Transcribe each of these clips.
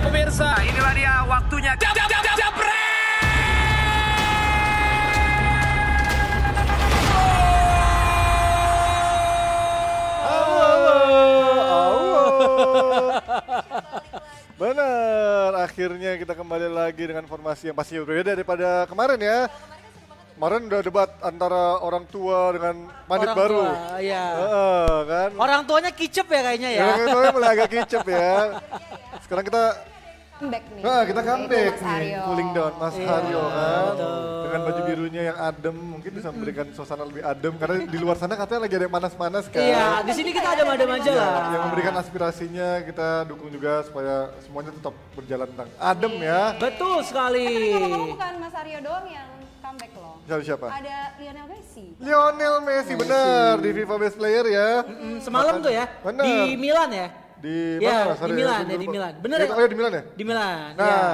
Pemirsa, inilah dia waktunya. Jab, jab, jab, jab, Benar, akhirnya kita kembali lagi dengan formasi yang pasti berbeda daripada kemarin ya. Kemarin udah debat antara orang tua dengan manit Orang baru. tua, iya. Heeh, kan? Orang tuanya kicep ya kayaknya ya. Yang itu mulai agak kicep ya. Sekarang kita comeback nih. Nah, kita comeback nih, Haryo. cooling down Mas Iya, Haryo kan. betul. Dengan baju birunya yang adem, mungkin bisa memberikan suasana lebih adem karena di luar sana katanya lagi ada yang panas-panas kan. Iya, di sini kita ada madam aja Ya, lah. yang memberikan aspirasinya kita dukung juga supaya semuanya tetap berjalan tentang adem ya. Betul sekali. Tapi ngomong-ngomong bukan Mas Haryo doang yang comeback loh. Siapa siapa? Ada Lionel Messi. Lionel Messi benar di FIFA Best Player ya. Mm, Semalam tuh ya Bener. di Milan ya. Di Ya, mana di? Milan ya, di. Milan. Bener ya? Oh ya di Milan ya? Di Milan. Nah, ya.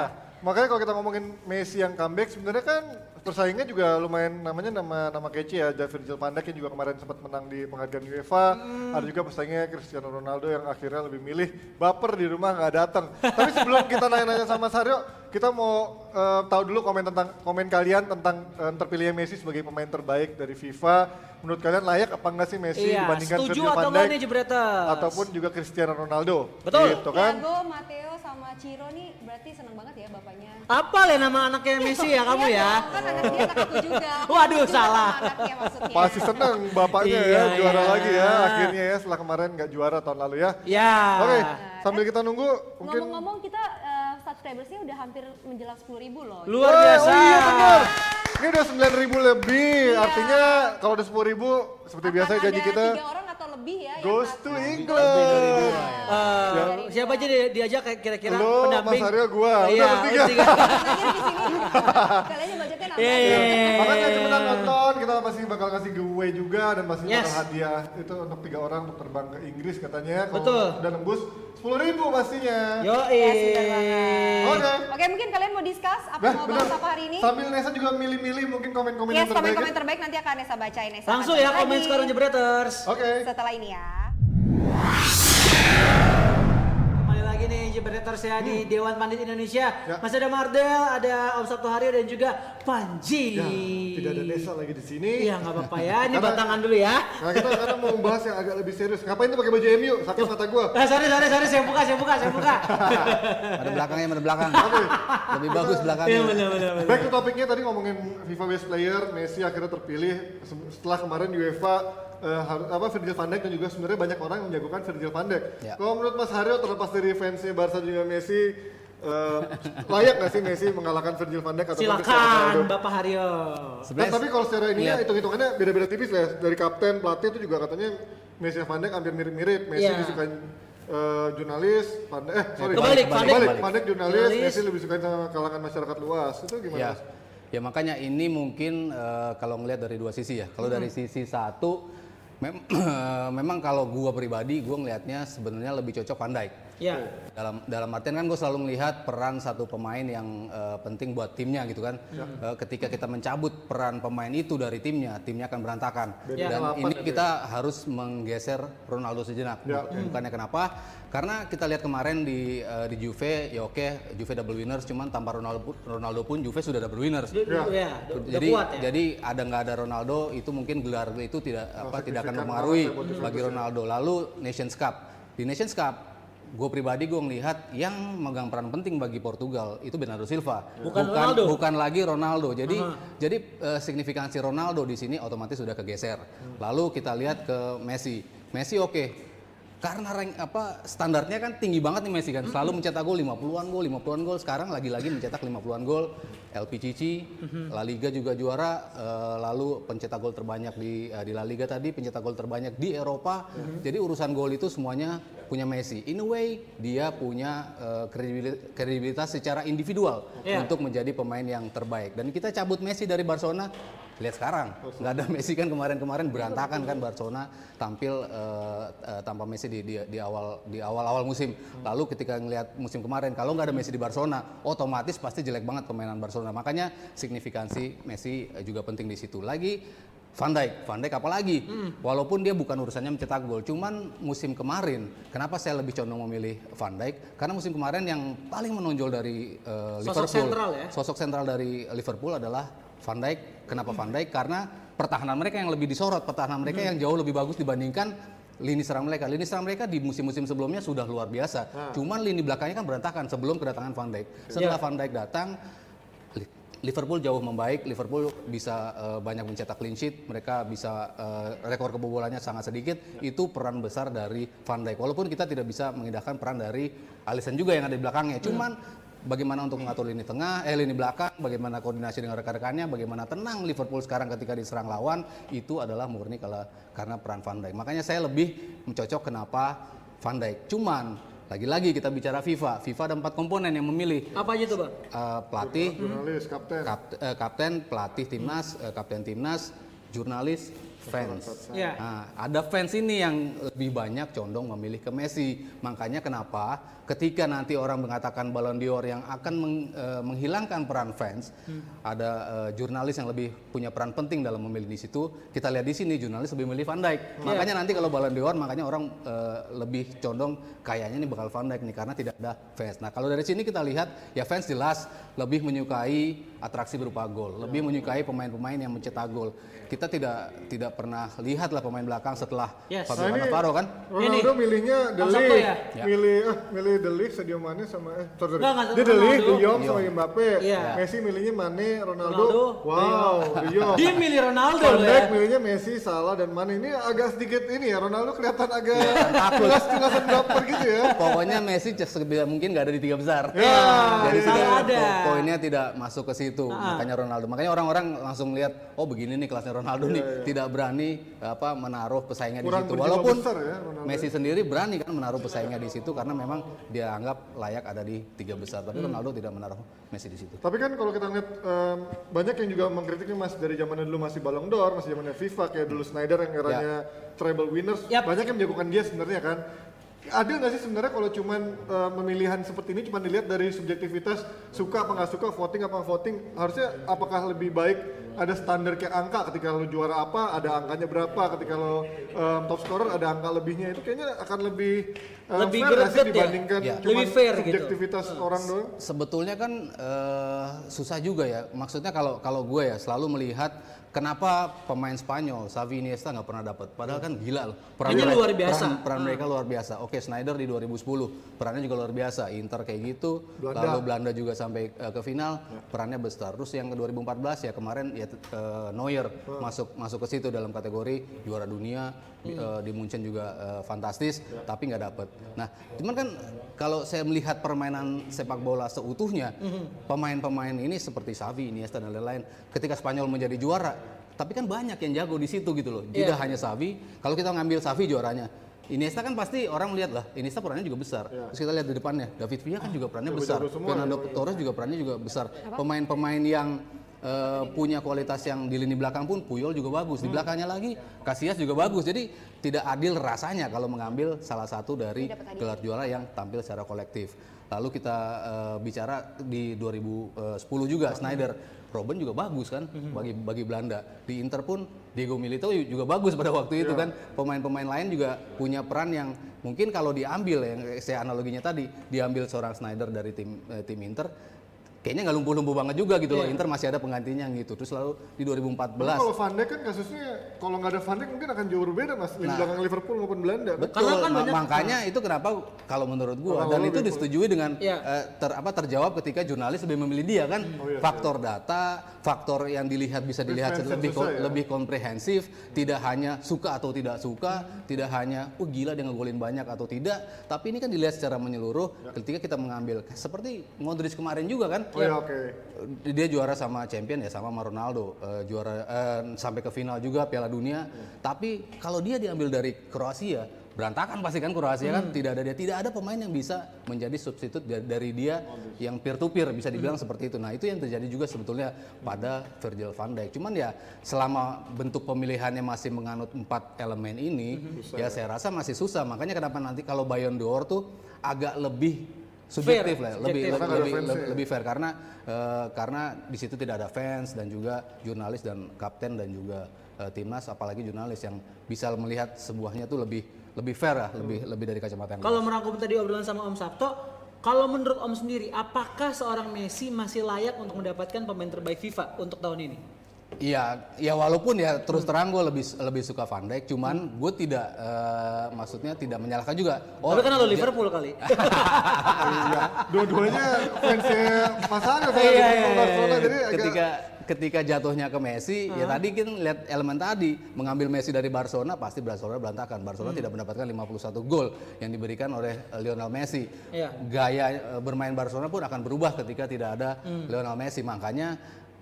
makanya kalau kita ngomongin Messi yang comeback sebenarnya kan persaingnya juga lumayan namanya nama nama kece ya. Ada Virgil yang juga kemarin sempat menang di penghargaan UEFA. Ada juga pesaingnya Cristiano Ronaldo yang akhirnya lebih milih baper di rumah nggak datang. Tapi sebelum kita nanya-nanya sama Saryo, kita mau eh, tahu dulu komen tentang komen kalian tentang eh, terpilihnya Messi sebagai pemain terbaik dari FIFA. Menurut kalian layak apa enggak sih Messi Iya, dibandingkan setuju Virgil atau Dijk ataupun juga Cristiano Ronaldo? Betul. Gitu kan? Thiago, Matteo sama Ciro nih berarti seneng banget ya bapaknya. Apa ya nama anaknya Messi ya kamu Iya ya? dong, Kan anak dia anak aku juga. Waduh, juga salah. Anaknya maksudnya. Pasti seneng bapaknya Iya, ya juara iya. lagi ya akhirnya ya setelah kemarin nggak juara tahun lalu ya. Ya. Oke, sambil kita nunggu mungkin Ngomong-ngomong kita eh, subscribersnya udah hampir menjelang 10 ribu loh. Luar biasa. Oh iya benar. Ini udah 9.000 lebih. Artinya kalau udah 10.000 seperti biasa Akan janji ada kita tiga orang lebih ya. yang goes to England. Ya. siapa aja di- diajak kayak kira-kira Lo, pendamping? Mas Aryo, gua. Udah Iya, bertiga. sini. Kalian yang budgetnya nambah. Iya, iya, iya. Makanya cepetan nonton, kita masih bakal kasih giveaway juga dan masih Yes. bakal hadiah itu untuk tiga orang untuk terbang ke Inggris katanya. Kalau Betul. udah nembus 10.000 pastinya. Yo. Oke. Oke, mungkin kalian mau discuss apa Nah, mau bahas apa hari ini? Sambil Nesa juga milih-milih mungkin komen-komen Yes, yang terbaik. komen-komen terbaik nanti akan Nesa bacain Nesa. Langsung ya komen lagi sekarang Jebreters. Oke. Setelah ini ya. Kembali lagi nih Jebreters ya di Dewan Pandit Indonesia. Hmm. Ya. Masih ada Mardel, ada Om Sabtu Haryo dan juga Panji. Ya, tidak ada Nesa lagi di sini. Iya nggak apa-apa ya, ini Karena- batangan dulu ya. Nah kita sekarang mau bahas yang agak lebih serius. Ngapain tuh pakai baju MU? Sakit mata gua. Eh, sorry, sorry, sorry, saya buka, saya buka, saya buka. Ada belakangnya, ada belakang. Lebih bagus Iya belakangnya. benar, benar, benar. Back to topiknya tadi ngomongin FIFA Best Player, Messi akhirnya terpilih se- setelah kemarin UEFA eh, har- apa Virgil van Dijk dan juga sebenarnya banyak orang yang menjagokan Virgil van Dijk. Ya. Kalau menurut Mas Haryo terlepas dari fansnya Barca juga Messi eh, layak nggak sih Messi mengalahkan Virgil van Dijk atau Silakan? Bapak Haryo. Sebenarnya tapi kalau secara ini ya hitung-hitungannya beda-beda tipis lah. Dari kapten, pelatih itu juga katanya Messi dan Van Dijk hampir mirip-mirip. Messi Iya. disukain eh, jurnalis, Van Dijk, eh sorry, Kebalik, Van Dijk. kebalik. Van Dijk jurnalis, Jurnalis. Messi lebih sukain sama kalangan masyarakat luas. Itu gimana? ya, Mas? ya makanya ini mungkin eh, kalau ngelihat dari dua sisi ya. Kalau dari sisi satu, mem- memang kalau gua pribadi, gua ngelihatnya sebenarnya lebih cocok Van Dijk. Ya. dalam dalam artian kan gue selalu melihat peran satu pemain yang eh, penting buat timnya gitu kan Eh, ketika kita mencabut peran pemain itu dari timnya timnya akan berantakan Beda dan ini ya, kita harus menggeser Ronaldo sejenak Ya. bukannya kenapa karena kita lihat kemarin di eh, di Juve ya oke Juve double winners cuman tanpa Ronaldo pun, Ronaldo pun Juve sudah double winners Ya. ya, jadi kuat ya. jadi ada nggak ada Ronaldo itu mungkin gelar itu tidak apa tidak akan mempengaruhi ya bagi ya. Ronaldo. Lalu Nations Cup di Nations Cup gue pribadi gue melihat yang megang peran penting bagi Portugal itu Bernardo Silva. Bukan Ronaldo. bukan lagi Ronaldo. Jadi jadi eh, signifikansi Ronaldo di sini otomatis sudah kegeser lalu kita lihat ke Messi. Messi oke karena rank apa standarnya kan tinggi banget nih Messi kan. Selalu mencetak gol 50-an gol 50-an gol. Sekarang lagi-lagi mencetak 50-an gol. LPCC La Liga juga juara. Eh, lalu pencetak gol terbanyak di eh, di La Liga tadi pencetak gol terbanyak di Eropa. Jadi urusan gol itu semuanya punya Messi. In a way dia punya eh, kredibil- kredibilitas secara individual Iya. untuk menjadi pemain yang terbaik. Dan kita cabut Messi dari Barcelona lihat sekarang. Nggak ada Messi kan kemarin-kemarin berantakan kan Barcelona tampil eh, eh, tanpa Messi di, di, di awal di awal-awal musim. Lalu ketika ngelihat musim kemarin kalau nggak ada Messi di Barcelona otomatis pasti jelek banget permainan Barcelona. Makanya signifikansi Messi eh, juga penting di situ. Lagi Van Dijk, Van Dijk apalagi, walaupun dia bukan urusannya mencetak gol, cuman musim kemarin, kenapa saya lebih condong memilih Van Dijk? Karena musim kemarin yang paling menonjol dari eh, Sosok Liverpool, sentral ya? sosok sentral dari Liverpool adalah Van Dijk. Kenapa Van Dijk? Karena pertahanan mereka yang lebih disorot, pertahanan mereka yang jauh lebih bagus dibandingkan lini serang mereka. Lini serang mereka di musim-musim sebelumnya sudah luar biasa. Cuman lini belakangnya kan berantakan sebelum kedatangan Van Dijk. Setelah Van Dijk datang, Li- Liverpool jauh membaik. Liverpool bisa eh, banyak mencetak clean sheet. Mereka bisa eh, rekor kebobolannya sangat sedikit. Itu peran besar dari Van Dijk. Walaupun kita tidak bisa mengindahkan peran dari Alisson juga yang ada di belakangnya. Cuman bagaimana untuk mengatur lini tengah, eh lini belakang, bagaimana koordinasi dengan rekan-rekannya, bagaimana tenang Liverpool sekarang ketika diserang lawan, itu adalah murni kalau karena peran Van Dijk. Makanya saya lebih mencocok kenapa Van Dijk. Cuman lagi-lagi kita bicara FIFA, FIFA ada empat komponen yang memilih Apa aja tuh bang? Eh, pelatih, Jurnalis, kapten. kap- eh, kapten, pelatih timnas, eh, kapten timnas, jurnalis, fans. Ya. Nah, ada fans ini yang lebih banyak condong memilih ke Messi. Makanya kenapa ketika nanti orang mengatakan Ballon d'Or yang akan meng- eh, menghilangkan peran fans, ada eh, jurnalis yang lebih punya peran penting dalam memilih di situ. Kita lihat di sini jurnalis lebih memilih Van Dijk. Makanya nanti kalau Ballon d'Or makanya orang eh, lebih condong kayaknya ini bakal Van Dijk nih karena tidak ada fans. Nah, kalau dari sini kita lihat ya fans jelas lebih menyukai atraksi berupa gol, lebih menyukai pemain-pemain yang mencetak gol. Kita tidak tidak pernah lihat lah pemain belakang setelah Yes. Fabio Nah, ini- Cannavaro kan. Ronaldo milihnya De Bang Sabto Ligt, ya? Ya. milih ah milih De Ligt, Sadio Mane sama eh sorry, sorry. Nggak, nggak, dia De Ligt, Ronaldo. De Jong sama Mbappe. Iya. Messi milihnya Mane, Ronaldo. Ronaldo, wow, De Jong. Dia milih Ronaldo Van loh Dijk ya. milihnya Messi, Salah dan Mane. Ini agak sedikit ini ya, Ronaldo kelihatan agak jelas-jelasan baper gitu ya. Pokoknya Messi sebisa mungkin nggak ada di tiga besar. Ya, Jadi iya. tidak ada. po- poinnya tidak masuk ke situ. Makanya Ronaldo. Makanya orang-orang langsung lihat, oh begini nih kelasnya Ronaldo nih, tidak berani apa menaruh pesaingnya di Kurang situ. berjiwa Walaupun besar ya, Ronaldo. Messi sendiri berani kan menaruh pesaingnya di situ karena memang dia anggap layak ada di tiga besar. Tapi Ronaldo tidak menaruh Messi di situ. Tapi kan kalau kita lihat em, banyak yang juga mengkritiknya mas dari zamannya dulu masih Ballon d'Or, masih zamannya FIFA kayak dulu Snyder yang eranya treble winners, Yap. banyak yang menjagokan dia sebenarnya kan. Adil nggak sih sebenarnya kalau cuman eh, pemilihan seperti ini cuman dilihat dari subjektivitas suka apa nggak suka, voting apa nggak voting, harusnya apakah lebih baik ada standar kayak angka ketika lo juara apa ada angkanya berapa, ketika lo em, top scorer ada angka lebihnya itu kayaknya akan lebih em, Lebih fair sih ya? dibandingkan Ya. cuman Lebih fair gitu. subjektivitas orang doang. Sebetulnya kan eh, susah juga ya. Maksudnya kalau kalau gue ya selalu melihat kenapa pemain Spanyol Xavi Iniesta nggak pernah dapat. Padahal kan gila loh. Ini mereka- luar biasa. Peran, peran mereka luar biasa. Oke Snyder di 2010 perannya juga luar biasa. Inter kayak gitu. Belanda. Lalu Belanda juga sampai eh, ke final perannya besar. Terus yang ke 2014 ya kemarin ya eh, Neuer masuk masuk ke situ dalam kategori juara dunia di- eh, di Munchen juga eh, fantastis tapi nggak dapet. Nah cuman kan kalau saya melihat permainan sepak bola seutuhnya pemain-pemain ini seperti Xavi, Iniesta dan lain-lain ketika Spanyol menjadi juara tapi kan banyak yang jago di situ gitu loh. Tidak hanya Xavi. Kalau kita ngambil Xavi juaranya Iniesta kan pasti orang melihat lah, Iniesta perannya juga besar. Terus kita lihat di depannya, David Villa kan juga perannya besar. jago semua Fernando Torres juga perannya juga besar. Pemain-pemain yang eh, punya kualitas yang di lini belakang pun Puyol juga bagus. Di belakangnya lagi Casillas juga bagus. Jadi tidak adil rasanya kalau mengambil salah satu dari gelar juara yang tampil secara kolektif. Lalu kita eh, bicara di 2010 juga Snyder, Robben juga bagus kan bagi bagi Belanda. Di Inter pun Diego Milito juga bagus pada waktu itu kan. Pemain-pemain lain juga punya peran yang mungkin kalau diambil yang saya analoginya tadi, diambil seorang Snyder dari tim eh, tim Inter kayaknya nggak lumpuh-lumpuh banget juga gitu loh. Inter masih ada penggantinya gitu. Terus lalu di 2014 Tapi kalau Van Dijk kan kasusnya kalau nggak ada Van Dijk mungkin akan jauh berbeda mas di belakang Liverpool maupun Belanda. Betul, Karena kan ma- banyak- makanya itu kenapa kalau menurut gua Kalau dan itu lebih- disetujui dengan Iya. eh, ter, apa terjawab ketika jurnalis lebih memilih dia kan? Iya, faktor data, faktor yang dilihat bisa dilihat lebih ko- ya. lebih komprehensif, tidak hanya suka atau tidak suka, tidak hanya oh gila dia ngegolin banyak atau tidak, tapi ini kan dilihat secara menyeluruh ketika kita mengambil. Seperti Modric kemarin juga kan Oh ya oke. dia juara sama champion ya sama sama Ronaldo. Eh, juara eh, sampai ke final juga Piala Dunia. Tapi kalau dia diambil dari Kroasia berantakan pasti kan Kroasia kan? Tidak ada dia tidak ada pemain yang bisa menjadi substitut da- dari dia yang peer to peer bisa dibilang seperti itu. Nah itu yang terjadi juga sebetulnya pada Virgil van Dijk. Cuman ya selama bentuk pemilihannya masih menganut empat elemen ini ya. saya rasa masih susah. Makanya kenapa nanti kalau Ballon d'Or tuh agak lebih subjektif lah lebih subjektif. Lebih, fansnya lebih, ya. lebih fair karena eh, karena di situ tidak ada fans dan juga jurnalis dan kapten dan juga eh, timnas apalagi jurnalis yang bisa melihat sebuahnya tuh lebih lebih fair lah, lebih lebih dari kacamata yang Kalau merangkum tadi obrolan sama Om Sabto, kalau menurut Om sendiri, apakah seorang Messi masih layak untuk mendapatkan pemain terbaik FIFA untuk tahun ini? Iya, ya walaupun ya terus terang gue lebih lebih suka Van Dijk, cuman gue tidak eh, maksudnya tidak menyalahkan juga. Tapi kan lo Liverpool kali. Iya. Dua-duanya fansnya Mas Aryo sama Iya, iya, iya, Barcelona iya. jadi agak ketika ketika jatuhnya ke Messi, ya tadi kan lihat elemen tadi mengambil Messi dari Barcelona pasti Barcelona berantakan. Barcelona Hmm. tidak mendapatkan 51 gol yang diberikan oleh eh, Lionel Messi. Iya. Gaya eh, bermain Barcelona pun akan berubah ketika tidak ada Hmm. Lionel Messi. Makanya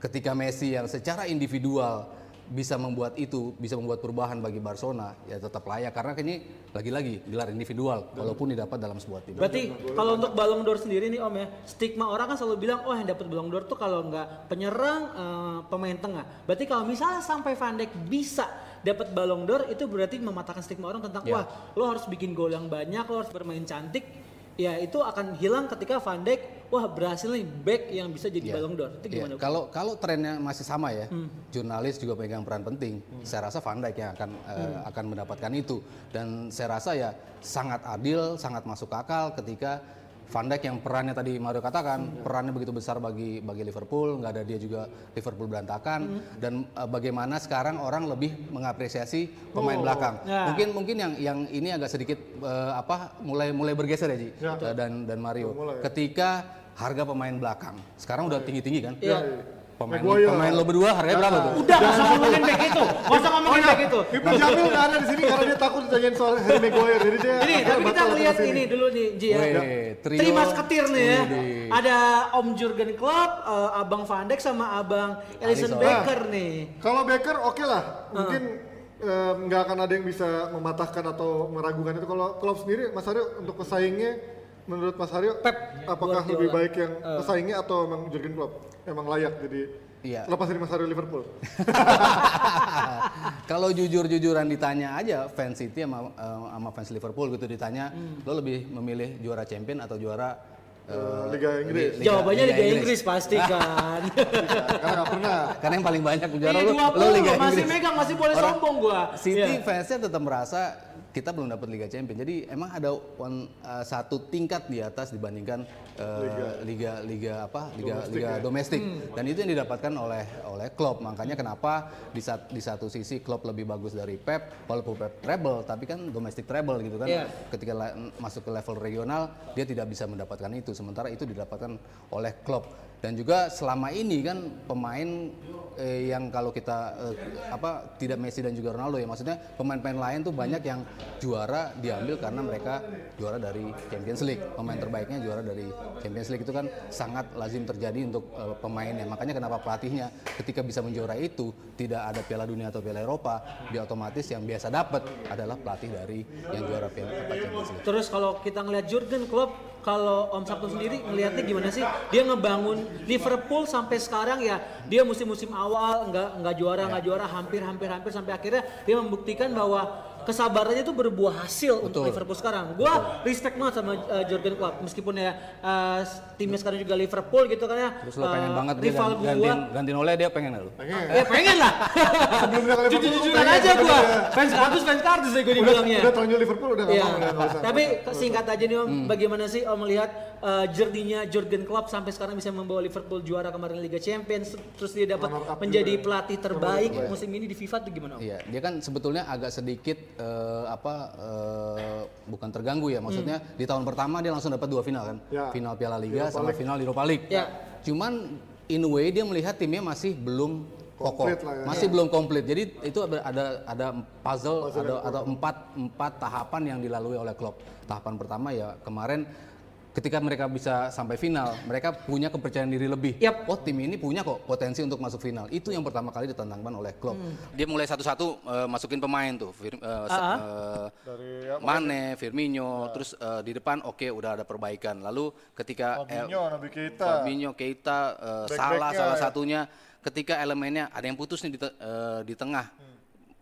ketika Messi yang secara individual bisa membuat itu, bisa membuat perubahan bagi Barcelona, ya tetap layak karena ini lagi-lagi gelar individual walaupun didapat dalam sebuah tim. Berarti kalau untuk Ballon d'Or sendiri nih Om ya, stigma orang kan selalu bilang, oh yang dapat Ballon d'Or tuh kalau nggak penyerang, eh, pemain tengah. Berarti kalau misalnya sampai Van Dijk bisa dapat Ballon d'Or, itu berarti mematahkan stigma orang tentang, Ya. wah lo harus bikin gol yang banyak, lo harus bermain cantik. Ya itu akan hilang ketika Van Dijk, wah berhasil nih back yang bisa jadi Iya. Ballon d'Or. Itu Iya, gimana? Kalau kalau trennya masih sama ya, Hmm. jurnalis juga pegang peran penting. Saya rasa Van Dijk yang akan eh, Hmm. akan mendapatkan itu dan saya rasa ya sangat adil, sangat masuk akal ketika Van Dijk yang perannya tadi Mario katakan Hmm. perannya begitu besar bagi bagi Liverpool, nggak ada dia juga Liverpool berantakan Hmm. dan eh, bagaimana sekarang orang lebih mengapresiasi pemain belakang. Ya. Mungkin mungkin yang yang ini agak sedikit eh, apa mulai mulai bergeser ya Ji Ya. Eh, dan dan Mario. mulai. Ketika harga pemain belakang sekarang udah tinggi-tinggi kan? Iya. Pemain, Maguire. pemain lo berdua harganya berapa tuh? Udah, gak usah ngomongin back itu. Gak usah ngomongin back itu. Ibu Jamil nggak ada di sini karena dia takut ditanyain soal Harry Maguire jadi dia Ini, tapi kita lihat ini dulu nih, Ji ya. Terima ketir nih ya. Ada Om Jurgen Klopp, eh, Abang Van Dijk sama Abang Alisson. Becker nih. Kalau Baker oke lah, mungkin em, nggak akan ada yang bisa mematahkan atau meragukan itu. Kalau Klopp sendiri, Mas Aryo untuk pesaingnya, menurut Mas Aryo, Pep apakah Guardiola. lebih baik yang pesaingnya atau emang Jurgen Klopp? Emang layak jadi Iya. lepas dari Mas Aryo Liverpool. Kalau jujur-jujuran ditanya aja fans City sama, eh, sama fans Liverpool gitu ditanya, Hmm. lo lebih memilih juara champion atau juara eh, Liga Inggris. Liga- Jawabannya Liga Inggris pasti kan. Karena nggak pernah. Karena yang paling banyak juara Iya, lo, dua lo Liga masih Inggris. megang, masih boleh Orang sombong gua. City Iya. fansnya tetap merasa kita belum dapat Liga Champion. Jadi emang ada one, uh, satu tingkat di atas dibandingkan uh, liga liga apa liga Domestik liga ya. domestik. Hmm. Dan itu yang didapatkan oleh oleh Klopp. Makanya kenapa di, sat- di satu sisi Klopp lebih bagus dari Pep, walaupun Pep treble, tapi kan domestic treble gitu kan. Iya. Ketika la- masuk ke level regional dia tidak bisa mendapatkan itu. Sementara itu didapatkan oleh Klopp. Dan juga selama ini kan pemain eh, yang kalau kita eh, apa tidak Messi dan juga Ronaldo ya maksudnya pemain-pemain lain tuh banyak yang juara diambil karena mereka juara dari Champions League. Pemain terbaiknya juara dari Champions League itu kan sangat lazim terjadi untuk eh, pemainnya. Makanya kenapa pelatihnya ketika bisa menjuarai itu tidak ada Piala Dunia atau Piala Eropa, dia otomatis yang biasa dapat adalah pelatih dari yang juara Piala Champions League. Terus kalau kita ngelihat Jurgen Klopp, kalau Om Sabtu sendiri ngelihatnya gimana sih? Dia ngebangun Liverpool sampai sekarang ya dia musim-musim awal nggak nggak juara Ya. nggak juara hampir hampir hampir sampai akhirnya dia membuktikan bahwa kesabarannya itu berbuah hasil untuk Betul. Liverpool sekarang. Gua respect banget sama uh, Jurgen Klopp meskipun ya uh, timnya sekarang juga Liverpool gitu kan ya. Terus lo pengen uh, banget dia rival gan- gua. gantiin gantiin oleh dia pengen lo? Pengen. Ya pengen lah. Sebelumnya Jujur-jujuran pengen, aja gua. Fans kardus fans kardus ya gue Udah, dibilangnya. udah terlanjur Liverpool udah nggak Iya. mau udah nggak usah. Tapi singkat aja nih Om, Hmm. bagaimana sih Om melihat uh, journey-nya Jurgen Klopp sampai sekarang bisa membawa Liverpool juara kemarin Liga Champions, terus dia dapat menjadi juga. pelatih terbaik musim ini di FIFA tuh gimana Om? Iya, dia kan sebetulnya agak sedikit eh, apa eh, bukan terganggu ya, maksudnya di tahun pertama dia langsung dapat dua final kan, Ya. final Piala Liga Europa sama League. final Europa League. Ya. Cuman in a way dia melihat timnya masih belum kokoh, ya. masih belum komplit. Jadi itu ada ada, ada puzzle, ada ada empat empat tahapan yang dilalui oleh Klopp. Tahapan pertama ya kemarin ketika mereka bisa sampai final, mereka punya kepercayaan diri lebih. Yap. Oh tim ini punya kok potensi untuk masuk final. Itu yang pertama kali ditantangkan oleh Klopp. Hmm. Dia mulai satu-satu eh, masukin pemain tuh, Fir- eh, se- Ah, eh, Dari ya, Mane, Firmino, terus eh, di depan oke udah ada perbaikan. Lalu ketika eh, Fabinho, Nabi Keita. Fabinho, Keita, eh, Back-backnya Salah salah ya. satunya ketika elemennya ada yang putus nih di, te- eh, di tengah.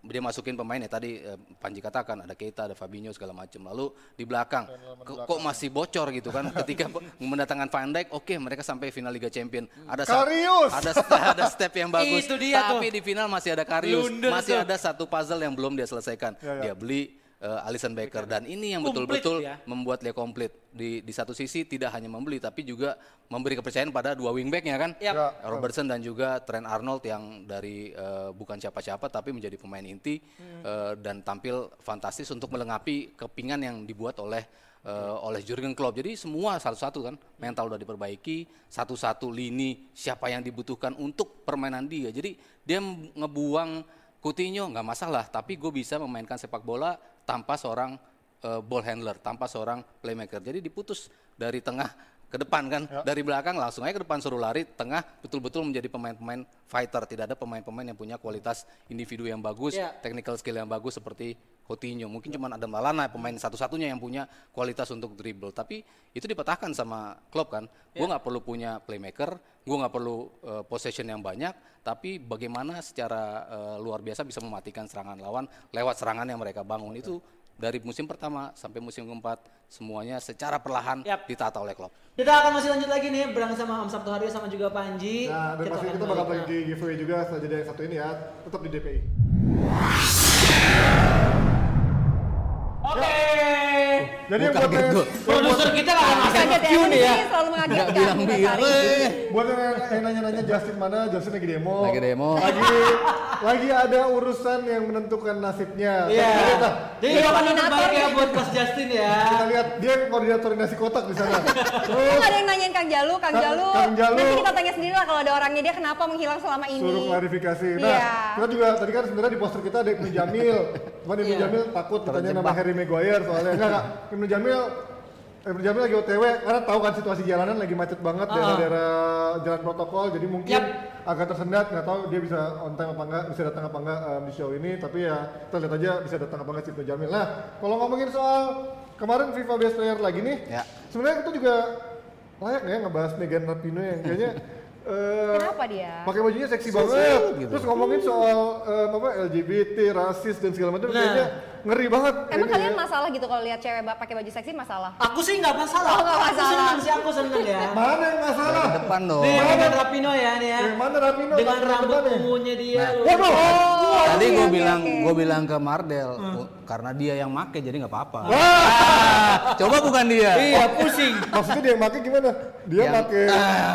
Dia masukin pemain ya tadi eh, Panji katakan ada Keita, ada Fabinho segala macam. Lalu di belakang kok, kok masih bocor gitu kan ketika mendatangkan Van Dijk, oke mereka sampai final Liga Champion. Ada sa- Karius! ada step, ada step yang bagus. Itu dia tapi tuh. di final masih ada Karius, Blunder masih tuh. ada satu puzzle yang belum dia selesaikan. Ya, ya. Dia beli eh, Alisson Becker dan ini yang betul-betul ya. membuat dia komplit. Di di satu sisi tidak hanya membeli tapi juga memberi kepercayaan pada dua wingbacknya kan. Yap. Ya. Robertson dan juga Trent Arnold yang dari eh, bukan siapa-siapa tapi menjadi pemain inti eh, dan tampil fantastis untuk melengkapi kepingan yang dibuat oleh eh, oleh Jurgen Klopp. Jadi semua satu-satu kan mental udah diperbaiki, satu-satu lini siapa yang dibutuhkan untuk permainan dia. Jadi dia ngebuang Coutinho nggak masalah, tapi gue bisa memainkan sepak bola tanpa seorang eh, ball handler, tanpa seorang playmaker. Jadi diputus dari tengah ke depan kan, dari belakang langsung aja ke depan suruh lari, tengah betul-betul menjadi pemain-pemain fighter. Tidak ada pemain-pemain yang punya kualitas individu yang bagus, Ya. technical skill yang bagus seperti Coutinho. Mungkin cuma Adam Lallana pemain satu-satunya yang punya kualitas untuk dribble. Tapi itu dipatahkan sama Klopp kan. Gue nggak perlu punya playmaker, gue nggak perlu eh, possession yang banyak, tapi bagaimana secara eh, luar biasa bisa mematikan serangan lawan lewat serangan yang mereka bangun itu dari musim pertama sampai musim keempat semuanya secara perlahan Yap. ditata oleh Klopp. Kita akan masih lanjut lagi nih bareng sama Om Sabtu Haryo sama juga Panji. Nah, dan pasti kita bakal bagi giveaway juga setelah jeda yang satu ini ya. Tetap di DPI. Oke. Jadi yang Bukan buat yang, gitu. Produser kita nggak akan Q nih ya. ini selalu mengagetkan. Mas Ari. Eh. buat yang, nanya-nanya Justin mana, Justin lagi demo. Lagi demo. Lagi lagi ada urusan yang menentukan nasibnya. Iya. Jadi doakan yang terbaik ya buat Mas Justin ya. kita lihat dia koordinator nasi kotak di sana. Terus ada yang nanyain Kang Jalu, Kang Jalu. Kang Jalu. Nanti kita tanya sendiri lah kalau ada orangnya dia kenapa menghilang selama ini. suruh klarifikasi. Nah, Iya. kita juga tadi kan sebenarnya di poster kita ada Ibnu Jamil. Cuman Ibnu Iya. Jamil takut katanya nama. Harry Maguire soalnya enggak enggak. Ibnu Jamil Ibnu Jamil lagi OTW karena tahu kan situasi jalanan lagi macet banget Ah. daerah-daerah jalan protokol jadi mungkin Yap. agak tersendat nggak tahu dia bisa on time apa enggak bisa datang apa enggak um, di show ini tapi ya kita lihat aja bisa datang apa enggak si Ibnu Jamil. Nah, kalau ngomongin soal kemarin FIFA Best Player lagi nih, Ya. sebenarnya kita juga layak nggak ya ngebahas Megan Rapinoe yang kayaknya eh, Kenapa dia? pakai bajunya seksi banget gitu. terus ngomongin soal eh, apa LGBT rasis dan segala macam Nah. kayaknya ngeri banget Emang ini kalian ya. masalah gitu kalau lihat cewek ba- pakai baju seksi masalah? Aku sih nggak masalah. Oh, nggak Aku masalah. seneng sih, aku seneng ya. mana yang masalah Dari depan dong. Nih, dengan Rapino ya nih ya. Eh, mana Rapino Dengan Rapino rambut ungunya dia. lu. waduh Oh, Tadi oke, gue bilang, gue bilang ke Mardel, "Oh, karena dia yang make jadi nggak apa-apa. Wah, Coba bukan dia. Iya, pusing. maksudnya dia yang pakai gimana dia Yang- pakai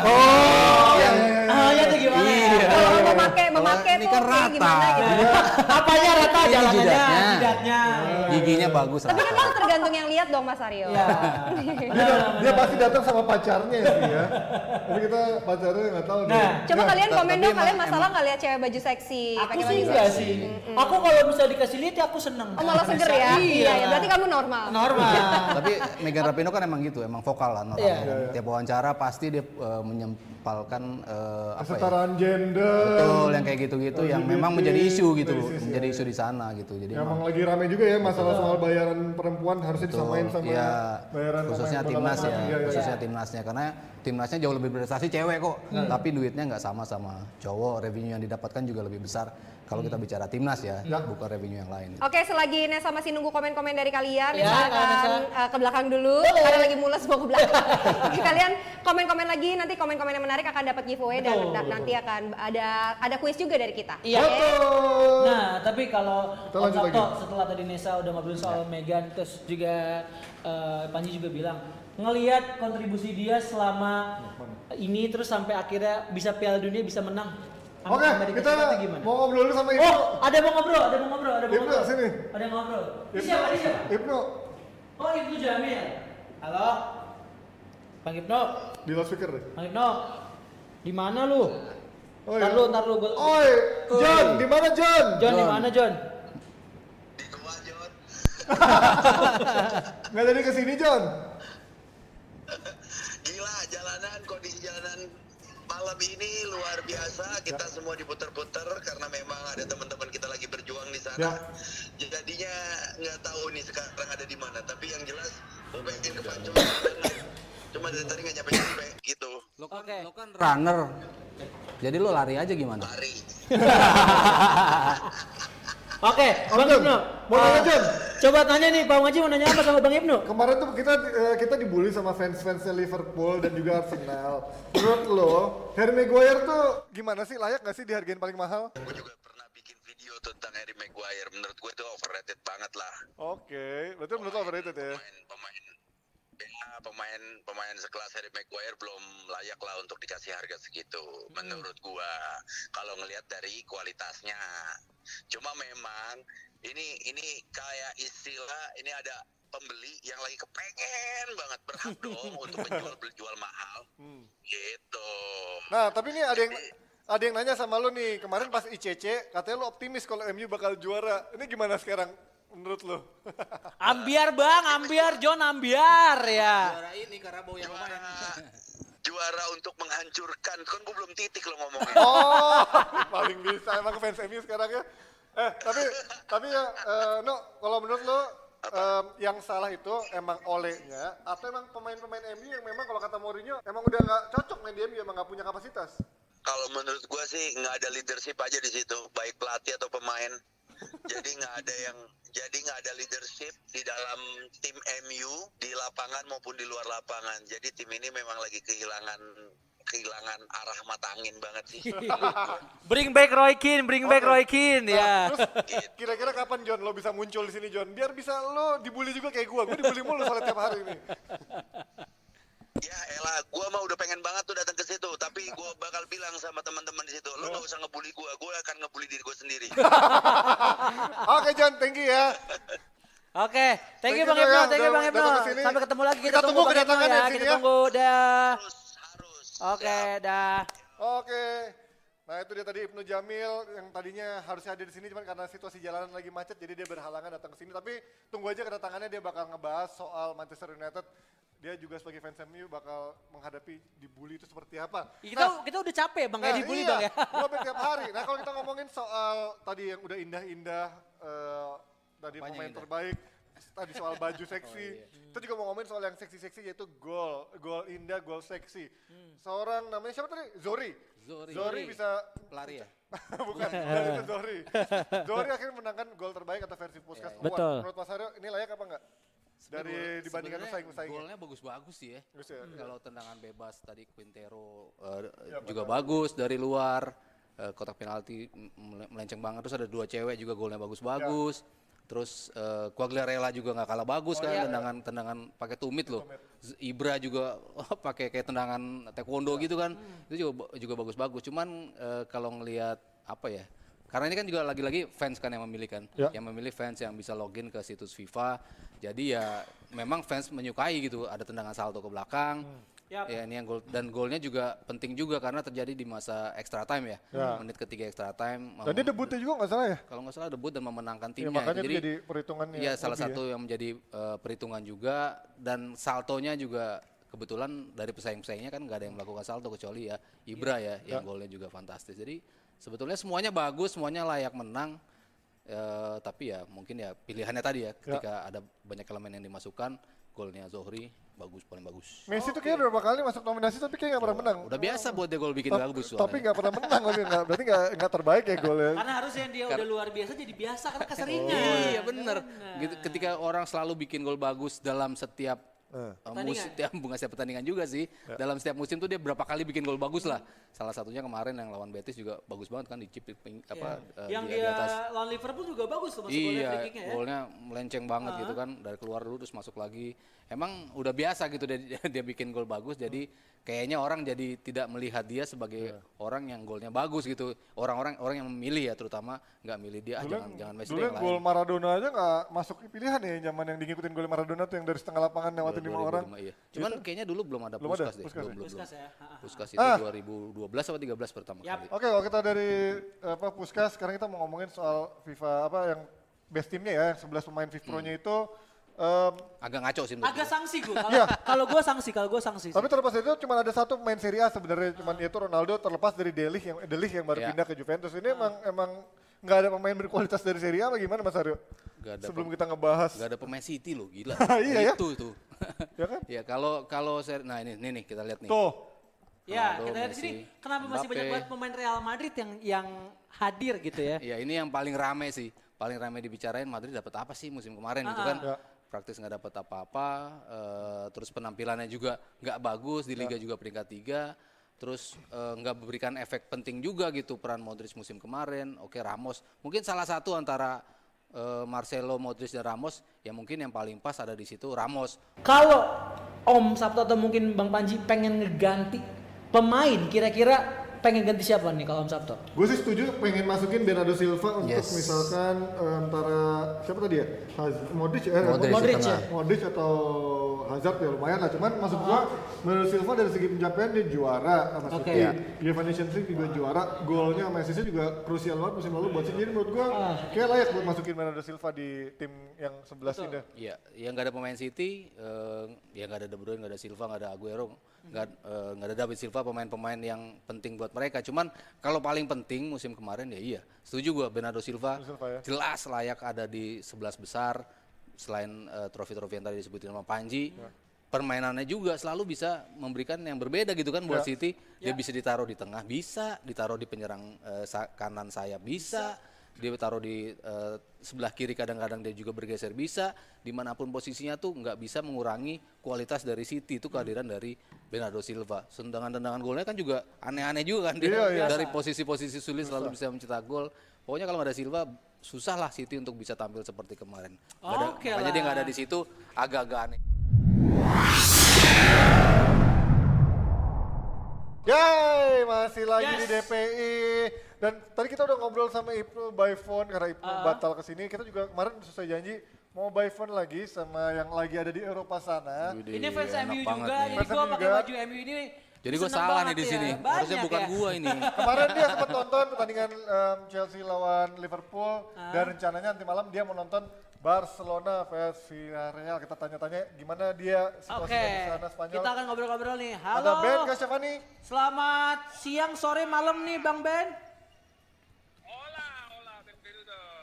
oh yang- iya, iya, iya. Ah, ya tuh gimana ya? Iya. Kalau memakai memakai Ini kan rata. gimana gitu. Nah, apanya rata Ini jalanannya, jidatnya. jidatnya. Giginya bagus Tapi kan rata. itu tergantung yang lihat dong Mas Aryo. Iya. dia, dia pasti datang sama pacarnya sih ya tapi kita pacarnya nggak tahu deh. Nah, Coba Nah, kalian komen dong kalian masalah nggak lihat cewek baju seksi Aku sih enggak sih. Aku kalau bisa dikasih lihat ya aku seneng. Oh malah seger ya? Iya, ya. Berarti kamu normal. normal. Tapi Megan Rapinoe kan emang gitu, emang vokal kan orangnya. Iya. kan. Tiap wawancara pasti dia eh, menyempalkan eh, apa ya? kesetaraan gender Betul, yang kayak gitu-gitu yang memang menjadi isu gitu, menjadi ya. isu di sana gitu. Jadi Ya, emang emang lagi rame juga ya masalah soal bayaran perempuan harusnya disamain Betul, sama iya. bayaran khususnya timnas ya, iya. khususnya timnasnya karena timnasnya jauh lebih berprestasi cewek kok, tapi duitnya nggak sama sama cowok, revenue yang didapatkan juga lebih besar kalau kita bicara timnas ya, bukan revenue yang lain. Oke, selagi Nesa masih nunggu komen-komen dari kalian, Ya, Kak akan uh, ke belakang dulu karena lagi mules mau ke belakang. kalian komen-komen lagi, nanti komen-komen yang menarik akan dapat giveaway dan Betul, betul. nanti akan ada ada kuis juga dari kita. Iya. Betul. Nah, tapi kalau Kita Om Sabto setelah tadi Nesa udah ngobrol soal Megan terus juga eh, Panji juga bilang ngelihat kontribusi dia selama ini terus sampai akhirnya bisa Piala Dunia bisa menang. Oke, Amerika kita mau ngobrol dulu sama Ibnu. Oh, ada yang mau ngobrol, ada yang mau ngobrol, ada yang mau Ibnu, ngobrol. sini. Ada yang mau ngobrol. Ini Ibnu. siapa? Ini siapa? Ibnu Oh, Ibnu Jamil. Halo. Bang Ibnu, di loudspeaker deh. Bang Ibnu. Di mana lu? Oh, Ntar lu, ntar lu. Gua- Oi, John, di mana John? John, di mana John? Nggak jadi ke sini John. Gila jalanan kondisi jalanan malam ini luar biasa kita semua diputer-puter karena memang ada teman-teman kita lagi berjuang di sana. Ya. Jadinya nggak tahu nih sekarang ada di mana. Tapi yang jelas gue pengen ke Pancong. Cuma dari tadi nggak nyampe-nyampe gitu. Lo kan, Oke. lo kan runner, jadi lo lari aja gimana? Lari. Oke, Bang Abdul, Ibnu. mau nanya, eh, Jon? Coba tanya nih, Pak Ngaji mau nanya apa sama Bang Ibnu? Kemarin tuh kita eh, kita dibully sama fans-fansnya Liverpool dan juga Arsenal. Menurut lo, Harry Maguire tuh gimana sih? Layak gak sih dihargain paling mahal? Gue juga pernah bikin video tentang Harry Maguire. Menurut gue itu overrated banget lah. Oke, berarti menurut lo pemain pemain sekelas Harry Maguire belum layak lah untuk dikasih harga segitu menurut gua. Kalau ngelihat dari kualitasnya cuma memang ini ini kayak istilah ini ada pembeli yang lagi kepengen banget berhak dong untuk menjual jual mahal. Gitu. Nah, tapi nih ada yang ada yang nanya sama lo nih, kemarin pas ICC katanya lo optimis kalau MU bakal juara. Ini gimana sekarang menurut lo? Ambiar Bang, ambiar John ambiar ya. Juara ini Karabau yang juara kemarin. juara untuk menghancurkan kan gua belum titik lo ngomongnya Oh, paling bisa emang fans MU sekarang ya. Eh, tapi tapi ya eh, no, kalau menurut lo em, yang salah itu emang olehnya atau emang pemain-pemain MU yang memang kalau kata Mourinho emang udah nggak cocok main di MU emang nggak punya kapasitas. Kalau menurut gua sih nggak ada leadership aja di situ, baik pelatih atau pemain. Jadi nggak ada yang jadi nggak ada leadership di dalam tim MU di lapangan maupun di luar lapangan. Jadi tim ini memang lagi kehilangan kehilangan arah mata angin banget sih. Bring back Roy Keane, bring back Roy Keane ya. Terus kira-kira kapan John lo bisa muncul di sini John? Biar bisa lo dibully juga kayak gua. Gua dibully mulu soalnya tiap hari ini. ya elah, gua mah udah pengen banget tuh datang ke situ, tapi gua bakal bilang sama teman-teman di situ, lo nggak usah ngebully gua, gua akan ngebully diri gua sendiri. Oke John, thank you ya. Oke, thank you Thank you, Bang Ibnu, Bang, thank you Bang Ibnu. Sampai ketemu lagi kita, Kita tunggu Bang Ibnu kedatangannya ya. Kita ya. tunggu dah. Oke, dah. Oke. Nah itu dia tadi Ibnu Jamil yang tadinya harusnya hadir di sini cuman karena situasi jalanan lagi macet jadi dia berhalangan datang ke sini. Tapi tunggu aja kedatangannya dia bakal ngebahas soal Manchester United. Dia juga sebagai fans MU bakal menghadapi dibully itu seperti apa. Kita kita udah capek Bang ya dibully iya, Bang ya. hampir tiap hari. Nah kalau kita ngomongin soal tadi yang udah indah-indah, eh, tadi Apanya pemain indah? terbaik, tadi soal baju seksi. Oh, iya. Kita juga mau ngomongin soal yang seksi-seksi yaitu gol, gol indah, gol seksi. Hmm. Seorang namanya siapa tadi? Zori. Zori. bisa Pelari ya? bukan, bukan itu Zori. Zori akhirnya menangkan gol terbaik atau versi Puskas Award. Betul. Menurut Mas Aryo ini layak apa enggak? Dari dibandingkan sebenarnya pesaing-pesaingnya. Golnya bagus-bagus sih ya. Bagus ya, Kalau tendangan bebas tadi Quintero eh, Ya, juga bagus dari luar. Eh, kotak penalti mele- melenceng banget terus ada dua cewek juga golnya bagus-bagus. Terus eh, Quagliarella juga nggak kalah bagus kan tendangan tendangan pakai tumit loh. Ibra juga pakai kayak tendangan taekwondo gitu kan. Itu juga juga bagus-bagus. Cuman eh, kalau ngelihat apa ya? Karena ini kan juga lagi-lagi fans kan yang memilih kan, Ya. yang memilih fans yang bisa login ke situs FIFA. Jadi ya memang fans menyukai gitu, ada tendangan salto ke belakang. Yap. Ya ini yang gol dan golnya juga penting juga karena terjadi di masa extra time ya, Ya. menit ketiga extra time. Dan dia debutnya juga nggak salah ya? kalau nggak salah debut dan memenangkan Ya, timnya. makanya Jadi itu jadi perhitungannya. Iya salah lebih ya. satu yang menjadi eh, perhitungan juga dan saltonya juga kebetulan dari pesaing-pesaingnya kan nggak ada yang melakukan salto kecuali ya Ibra ya yang golnya juga fantastis. Jadi sebetulnya semuanya bagus, semuanya layak menang. Eh, tapi ya mungkin ya pilihannya tadi ya ketika ada banyak elemen yang dimasukkan golnya Zohri bagus paling bagus. Messi tuh kayaknya berapa kali masuk nominasi tapi kayak nggak pernah menang. Udah biasa buat dia gol bikin Ta- bagus Tapi soalnya. nggak pernah menang nggak berarti nggak nggak terbaik ya golnya. Karena harusnya dia udah luar biasa jadi biasa karena keseringan. Iya bener. Gitu, ketika orang selalu bikin gol bagus dalam setiap. Uh, musim, ya, bukan setiap pertandingan juga sih. Dalam setiap musim tuh dia berapa kali bikin gol bagus lah. Salah satunya kemarin yang lawan Betis juga bagus banget kan di chip ping- apa uh, yang di, di dia atas. lawan Liverpool juga bagus tuh masuk Iya, ya. golnya melenceng banget gitu kan dari keluar dulu terus masuk lagi. Emang udah biasa gitu dia, dia bikin gol bagus jadi kayaknya orang jadi tidak melihat dia sebagai Iya. orang yang golnya bagus gitu. Orang-orang orang yang memilih ya terutama nggak milih dia ah, Dulu jangan jangan Messi dulu yang gol. Maradona aja nggak masuk di pilihan ya zaman yang ngikutin gol Maradona tuh yang dari setengah lapangan lewatin lima orang. 2005, iya. Cuman kayaknya dulu belum ada Belum ada, Puskas deh. Puskas belum, ya? belum, Puskas belum. ya. Puskas itu Ah. 2012 atau 13 pertama Yap. kali. Oke, kalau kita dari apa Puskas, sekarang kita mau ngomongin soal FIFA apa yang best timnya ya, yang 11 pemain FIFA Pro-nya Hmm. itu. Em, Agak ngaco sih menurut Agak gue. sanksi gue. Kalau Iya. kalau gue sanksi, kalau gue sanksi. tapi terlepas dari itu cuma ada satu pemain Serie A sebenarnya, cuman yaitu Ronaldo terlepas dari Delik yang Delik yang baru Ya. pindah ke Juventus. Ini emang emang nggak ada pemain berkualitas dari Serie A, apa gimana Mas Aryo? Nggak ada Sebelum kita ngebahas, Gak ada pemain City loh, gila. Iya ya. Itu tuh. ya kan? ya kalau kalau nah ini nih, nih kita lihat nih. Tuh, Ya, Ronaldo, kita lihat di sini kenapa masih banyak Mbappe. banget pemain Real Madrid yang yang hadir gitu ya. Ya ini yang paling rame sih. paling ramai dibicarain Madrid dapat apa sih musim kemarin gitu kan. Ya. Praktis nggak dapat apa-apa, eh, terus penampilannya juga nggak bagus di liga juga peringkat tiga, terus eh, nggak memberikan efek penting juga gitu peran Modric musim kemarin. Oke Ramos, mungkin salah satu antara eh, Marcelo, Modric dan Ramos, ya mungkin yang paling pas ada di situ Ramos. Kalau Om Sabto atau mungkin Bang Panji pengen ngeganti pemain, kira-kira pengen ganti siapa nih kalau Om Sabto? Gue sih setuju pengen masukin Bernardo Silva untuk Yes. misalkan eh, antara siapa tadi ya? Haz- Modric, eh, Modric di Modric ya? Modric atau Hazard ya lumayan lah. Cuman maksud gua Bernardo Silva dari segi pencapaian dia juara sama Oke. City. UEFA Nations League juga juara. Golnya sama assist-nya juga krusial banget musim lalu buat City. Jadi menurut gua Ah. kayak layak buat masukin Bernardo Silva di tim yang 11 ini. Iya, yang nggak ada pemain City, eh, ya nggak ada De Bruyne, nggak ada Silva, nggak ada Aguero, nggak eh, nggak ada David Silva, pemain-pemain yang penting buat mereka. Cuman kalau paling penting musim kemarin ya iya, setuju gua Bernardo Silva, Silva ya. jelas layak ada di 11 besar selain eh, trofi-trofi yang tadi disebutin sama Panji. Permainannya juga selalu bisa memberikan yang berbeda gitu kan buat Ya. City. Dia bisa ditaruh di tengah, bisa ditaruh di penyerang sa- kanan sayap, bisa dia taruh di eh, sebelah kiri kadang-kadang dia juga bergeser. Bisa di mana pun posisinya tuh nggak bisa mengurangi kualitas dari City itu kehadiran dari Bernardo Silva. Tendangan-tendangan golnya kan juga aneh-aneh juga kan dia. Iya, iya. dari posisi-posisi sulit selalu bisa mencetak gol. Pokoknya kalau nggak ada Silva susah lah City untuk bisa tampil seperti kemarin. Ada- Oke makanya dia nggak ada di situ agak-agak aneh. Yay, masih lagi Yes. di DPI. Dan tadi kita udah ngobrol sama Ibnu by phone karena Ibnu Ah. batal ke sini. Kita juga kemarin sesuai janji mau by phone lagi sama yang lagi ada di Eropa sana. Widih, Ini fans MU juga, nih. jadi MU pakai juga. baju MU ini. jadi gue salah nih di ya. sini harusnya Banyak bukan ya. gua ini Kemarin dia sempat nonton pertandingan em, Chelsea lawan Liverpool Ah. dan rencananya nanti malam dia mau nonton Barcelona vs Villarreal. Kita tanya-tanya gimana dia Oke, situasinya di sana Spanyol. kita akan ngobrol-ngobrol nih. Ada Halo, Ben Kasyafani. selamat siang, sore, malam nih Bang Ben.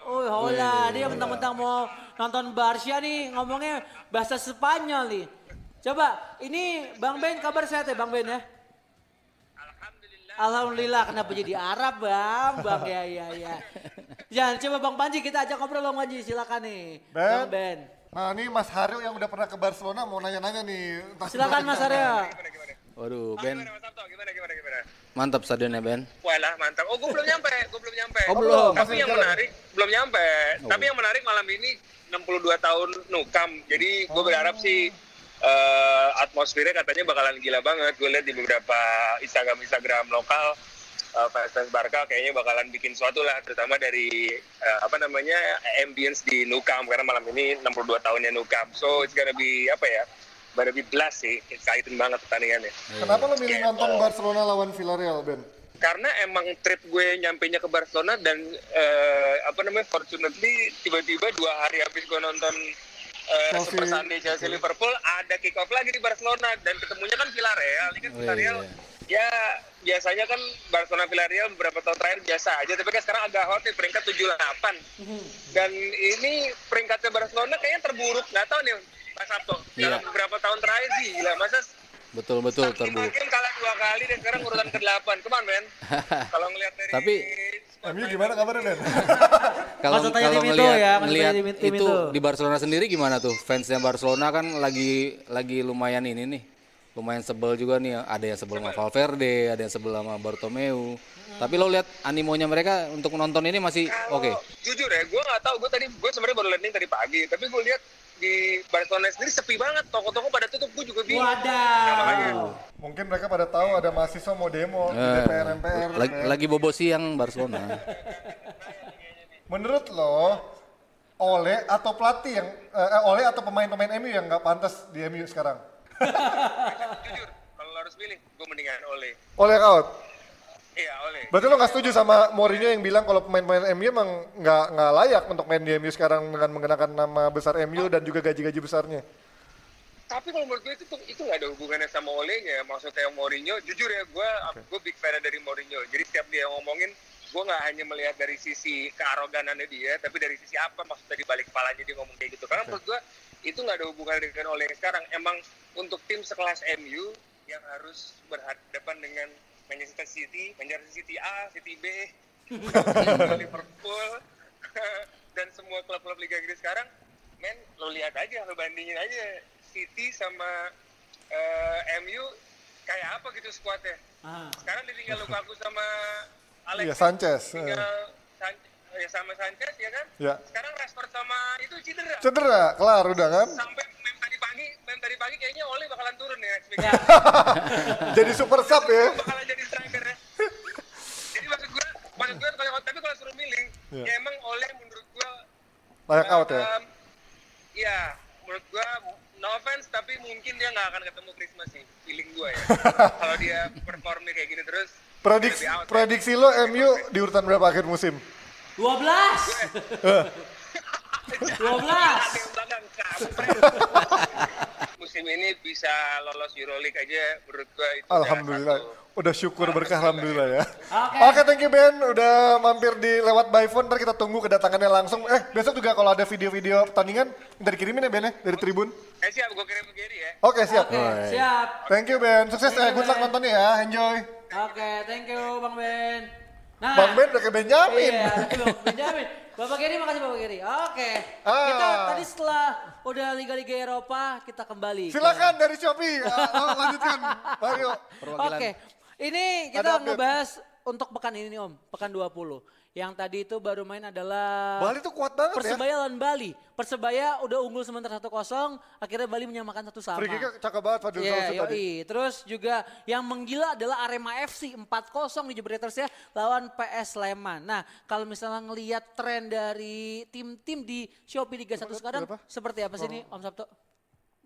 Oh, hola, dia mentang-mentang mau nonton Barca nih, ngomongnya bahasa Spanyol nih. Coba, ini Bang Ben kabar sehat ya Bang Ben ya? Alhamdulillah. Alhamdulillah, kenapa jadi Arab Bang? Bang, ya, ya, ya. Jangan, coba Bang Panji kita ajak ngobrol Bang Panji, silakan nih. Ben. Bang Ben. Nah ini Mas Haryo yang udah pernah ke Barcelona mau nanya-nanya nih. Silakan Mas Arya. waduh Ben Gimana Mas Sabto? Gimana gimana gimana? Mantap stadionnya Ben Walah mantap. Oh gue belum nyampe, gue belum nyampe. Oh, belum. Tapi Masih yang jalan. menarik belum nyampe. Oh. Tapi yang menarik malam ini 62 tahun Nukam. Jadi gue berharap sih eh, atmosfernya katanya bakalan gila banget. Gue lihat di beberapa Instagram Instagram lokal eh, fans fans Barca kayaknya bakalan bikin suatu lah, terutama dari eh, apa namanya ambience di Nukam karena malam ini 62 tahunnya Nukam. So it's gonna be apa ya? Gonna be blast sih, exciting banget pertandingannya. Kenapa lo milih Kayak, nonton oh. Barcelona lawan Villarreal, Ben? karena emang trip gue nyampainya ke Barcelona dan eh, apa namanya fortunately tiba-tiba dua hari habis gue nonton eh, Chelsea. Super Sunday Chelsea Liverpool ada kick off lagi di Barcelona dan ketemunya kan Villarreal ini kan Oh, Villarreal iya. ya biasanya kan Barcelona Villarreal beberapa tahun terakhir biasa aja tapi kan sekarang agak hot nih peringkat 78 dan ini peringkatnya Barcelona kayaknya terburuk nggak tahu nih Mas Sabto dalam Iya. beberapa tahun terakhir sih gila masa betul betul terburuk makin kalah dua kali dan sekarang urutan ke-8. Come on, men. Kalau ngelihat dari Tapi- MU gimana kabarnya, Ben? Kalau kalau ngelihat ya, ngelihat itu, itu. di Barcelona sendiri gimana tuh? Fansnya Barcelona kan lagi lagi lumayan ini nih. Lumayan sebel juga nih, ada yang sebel sama Valverde, ada yang sebel sama Bartomeu. Tapi lo lihat animonya mereka untuk nonton ini masih oke. Jujur ya, gue nggak tahu. Gue tadi gue sebenarnya baru landing tadi pagi, tapi gue lihat di Barcelona sendiri sepi banget. Toko-toko pada tutup. Gue juga bingung. Wadah. Mungkin mereka pada tahu ada mahasiswa mau demo di Eh, DPR MPR. lagi, lagi bobo siang Barcelona. Menurut lo, Oleh atau pelatih yang eh, Oleh atau pemain-pemain MU yang nggak pantas di MU sekarang? Jujur, kalau harus pilih, gue mendingan Ole. Oleh out. Iya, Ole. Berarti lo nggak setuju sama Mourinho yang bilang kalau pemain-pemain MU emang nggak nggak layak untuk main di MU sekarang dengan menggunakan nama besar MU dan juga gaji-gaji besarnya. Tapi kalau menurut gue itu tuh- itu nggak ada hubungannya sama Olehnya. Maksudnya Mourinho, jujur ya, gue gue big fan dari Mourinho. Jadi setiap dia ngomongin, gue nggak hanya melihat dari sisi kearoganannya dia, tapi dari sisi apa maksudnya di balik kepalanya dia ngomong kayak gitu. Karena menurut gue itu nggak ada hubungan dengan Oleh yang sekarang. Emang untuk tim sekelas MU yang harus berhadapan dengan Manchester City, Manchester City A, City B, Liverpool, dan semua klub-klub Liga Inggris sekarang, men, lo lihat aja, lo bandingin aja City sama eh, MU kayak apa gitu skuadnya. Ah. Sekarang ditinggal Lukaku sama Alex. Iya, Sanchez. Tinggal San- ya sama Sanchez ya kan? Ya. Sekarang Rashford sama itu cedera. Cedera, kelar udah kan? Sampai mem tadi pagi, mem tadi pagi kayaknya Oli bakalan turun ya. Ya. Jadi super sub ya. bakalan jadi striker ya. Jadi maksud gue, maksud gue kalau tapi kalau suruh milih, Iya. ya emang Ole menurut gue Layak out ya. um, ya, menurut gue no offense tapi mungkin dia nggak akan ketemu Christmas sih, feeling gue ya. kalau dia performnya kayak gini terus, Prediksi, ya. prediksi lo MU di urutan berapa akhir musim? 12. 12. Ada yang belakang, kampret. Musim ini bisa lolos Euroleague aja menurut gue itu Alhamdulillah. satu- Udah syukur berkah alhamdulillah ya. Oke. Oke, thank you Ben udah mampir di lewat by phone. Ntar kita tunggu kedatangannya langsung. Eh, besok juga kalau ada video-video pertandingan minta dikirimin ya Ben ya dari tribun. Eh siap, gue kirim ke Gary ya. Oke, siap. Oke, siap. Thank you Ben. Sukses Thank ya. you, Good luck nontonnya ya. Enjoy. Oke, thank you Bang Ben. Nah, Bang Ben udah kayak Benjamin. Iya, Benjamin. Bapak Giri, makasih Bapak Giri. Oke, Ah. kita tadi setelah udah Liga-Liga Eropa, kita kembali. ke- Silakan dari Shopee. Ah, lanjutkan. Mario. Oke, ini Ada kita update. ngebahas untuk pekan ini Om, pekan 20. Yang tadi itu baru main adalah Bali tuh kuat banget ya. Persebaya lawan Bali. Persebaya udah unggul sementara 1-0, akhirnya Bali menyamakan satu sama. Free kick cakep banget Fadil Sausu tadi. Terus juga yang menggila adalah Arema FC 4-0 di Jebreters ya lawan PS Sleman. Nah, kalau misalnya ngelihat tren dari tim-tim di Shopee Liga 1 sekarang berapa? seperti apa sih nih Om Sabto?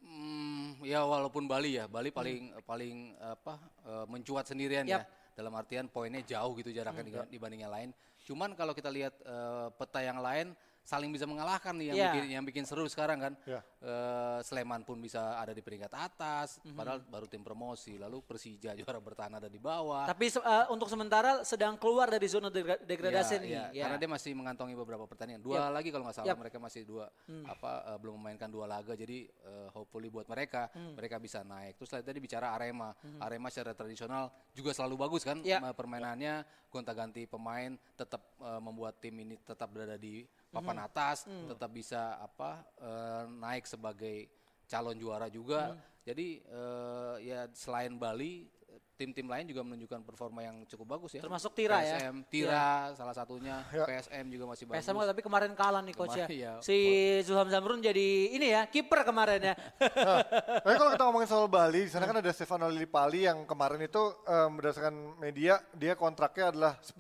Hmm, ya walaupun Bali ya, Bali paling paling apa eh, mencuat sendirian Yap. ya. Dalam artian poinnya jauh gitu jaraknya diga- dibanding yang lain. Cuman kalau kita lihat eh, peta yang lain saling bisa mengalahkan nih yang Iya. bikin yang bikin seru sekarang kan. Iya. Eh, Sleman pun bisa ada di peringkat atas, padahal baru tim promosi. Lalu Persija juara bertahan ada di bawah. Tapi eh, untuk sementara sedang keluar dari zona degra- degradasi Iya, nih. iya. ya. Karena dia masih mengantongi beberapa pertandingan. Dua lagi kalau nggak salah. Hmm. mereka masih dua apa eh, belum memainkan dua laga. Jadi eh, hopefully buat mereka Hmm. mereka bisa naik. Terus tadi bicara Arema. Arema secara tradisional juga selalu bagus kan Ya. eh, permainannya, gonta-ganti pemain tetap eh, membuat tim ini tetap berada di papan Hmm. atas, tetap bisa apa eh, naik sebagai calon juara juga. Hmm. Jadi eh, ya selain Bali tim-tim lain juga menunjukkan performa yang cukup bagus ya. Termasuk Tira ya? PSM, Tira salah satunya, Ya. PSM juga masih bagus. PSM tapi kemarin kalah nih coach ya. Kemarin, iya. Si Zulham Zamrun jadi ini ya, kiper kemarin ya. Nah, tapi kalau kita ngomongin soal Bali, di sana kan ada Stefano Lillipali yang kemarin itu em, berdasarkan media dia kontraknya adalah 10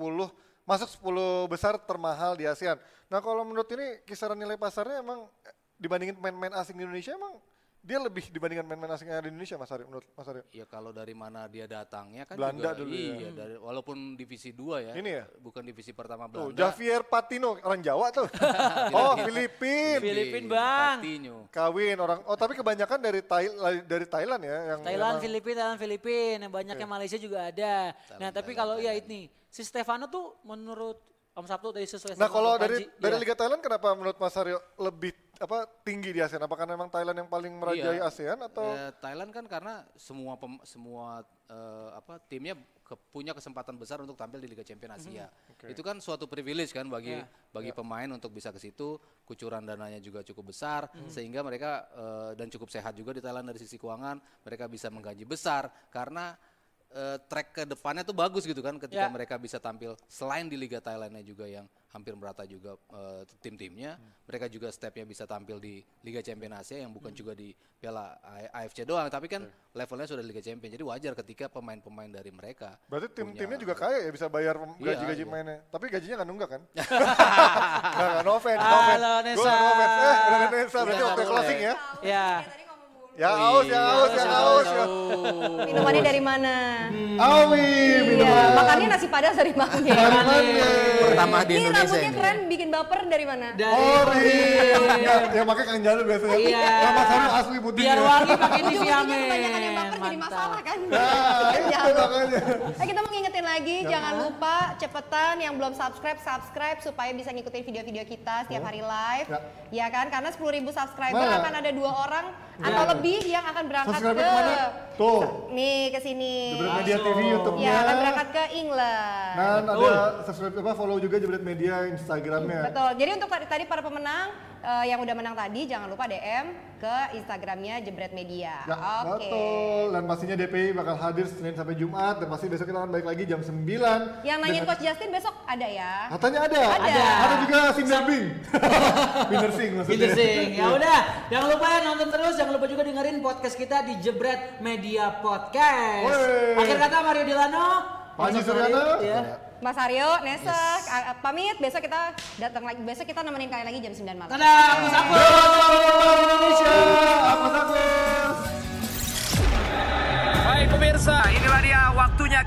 masuk 10 besar termahal di ASEAN. Nah kalau menurut ini kisaran nilai pasarnya emang dibandingin pemain-pemain asing di Indonesia emang dia lebih dibandingkan pemain-pemain asing yang ada di Indonesia Mas Aryo menurut Mas Aryo. Ya kalau dari mana dia datangnya kan Belanda juga dulu ya. iya dari walaupun divisi 2 ya. Ini ya? Bukan divisi pertama Tuh, Belanda. Javier Patino orang Jawa tuh. oh, Filipin. Filipin, Bang. Patino. Kawin orang. Oh, tapi kebanyakan dari Thailand dari Thailand ya yang Thailand, memang- Filipina, Thailand, Filipina, yang banyaknya Malaysia juga ada. nah, tapi kalau ya ini si Stefano tuh menurut Om Sabtu dari sesuai Nah kalau dari Panji, dari ya. Liga Thailand kenapa menurut Mas Aryo lebih apa tinggi di ASEAN? Apakah memang Thailand yang paling merajai Iya. ASEAN atau Ya, Thailand kan karena semua pem- semua eh, apa timnya ke- punya kesempatan besar untuk tampil di Liga Champions Asia. Itu kan suatu privilege kan bagi Iya. bagi pemain untuk bisa ke situ, kucuran dananya juga cukup besar sehingga mereka eh, dan cukup sehat juga di Thailand dari sisi keuangan, mereka bisa menggaji besar karena eh, track ke depannya tuh bagus gitu kan ketika Ya. mereka bisa tampil selain di Liga Thailandnya juga yang hampir merata juga eh, tim-timnya, mereka juga stepnya bisa tampil di Liga Champions Asia yang bukan juga di Piala A- AFC doang, tapi kan levelnya sudah Liga Champions. Jadi wajar ketika pemain-pemain dari mereka berarti tim-timnya juga kaya ya bisa bayar Iya, gaji-gaji iya. mainnya. Tapi gajinya nggak nunggak kan? Nggak, nggak, no offense, no offense. Halo, Gua Nesa. nggak no offense. Eh, udah Nesa, berarti waktu closing ya. Ya. Ya aus, ya aus, ya aus. ya. Minumannya dari mana? Awi, Iya, minuman. makannya nasi padang dari mana? pertama di Ini Indonesia rambutnya ini. keren, bikin baper dari mana? Dari Ori. Ya, ya makanya Kang Jalu biasanya. Iya. Ya, Aryo asli putih. biar wangi pakai Ujung-ujungnya Diviamen. Jadi masalah kan? Nah, itu Jangan. makanya. Eh kita mau ngingetin lagi, jangan lupa cepetan yang belum subscribe, subscribe supaya bisa ngikutin video-video kita setiap hari live. Ya. Ya kan, karena 10.000 subscriber Nah. akan ada dua orang atau lebih yang akan berangkat ke ke mana? Tuh. nih ke sini. Jebret Media TV YouTube-nya. Ya, akan berangkat ke England. Dan ada subscribe apa follow juga Jebret Media Instagramnya. Betul. Jadi untuk tadi para pemenang eh, yang udah menang tadi jangan lupa DM ke Instagramnya Jebret Media. Ya, Oke. betul. Dan pastinya DPI bakal hadir Senin sampai Jumat dan pasti besok kita akan balik lagi jam 9. Yang nanyain dengan- Coach Justin besok ada ya. Katanya ada. Ada. Ada juga Sinder Bing. Binder Sing maksudnya. Gitu sing. Ya udah, jangan lupa ya nonton terus, jangan lupa juga dengerin podcast kita di Jebret Media Podcast. Wey. Akhir kata Mario Dilano, Panji Suryana. Ya. Mas Aryo, Nesa, a- pamit. Besok kita datang lagi. Besok kita nemenin kalian lagi jam 9 malam. Dadah, aku Sapu. Indonesia. Apa takut? Baik pemirsa, inilah dia waktunya.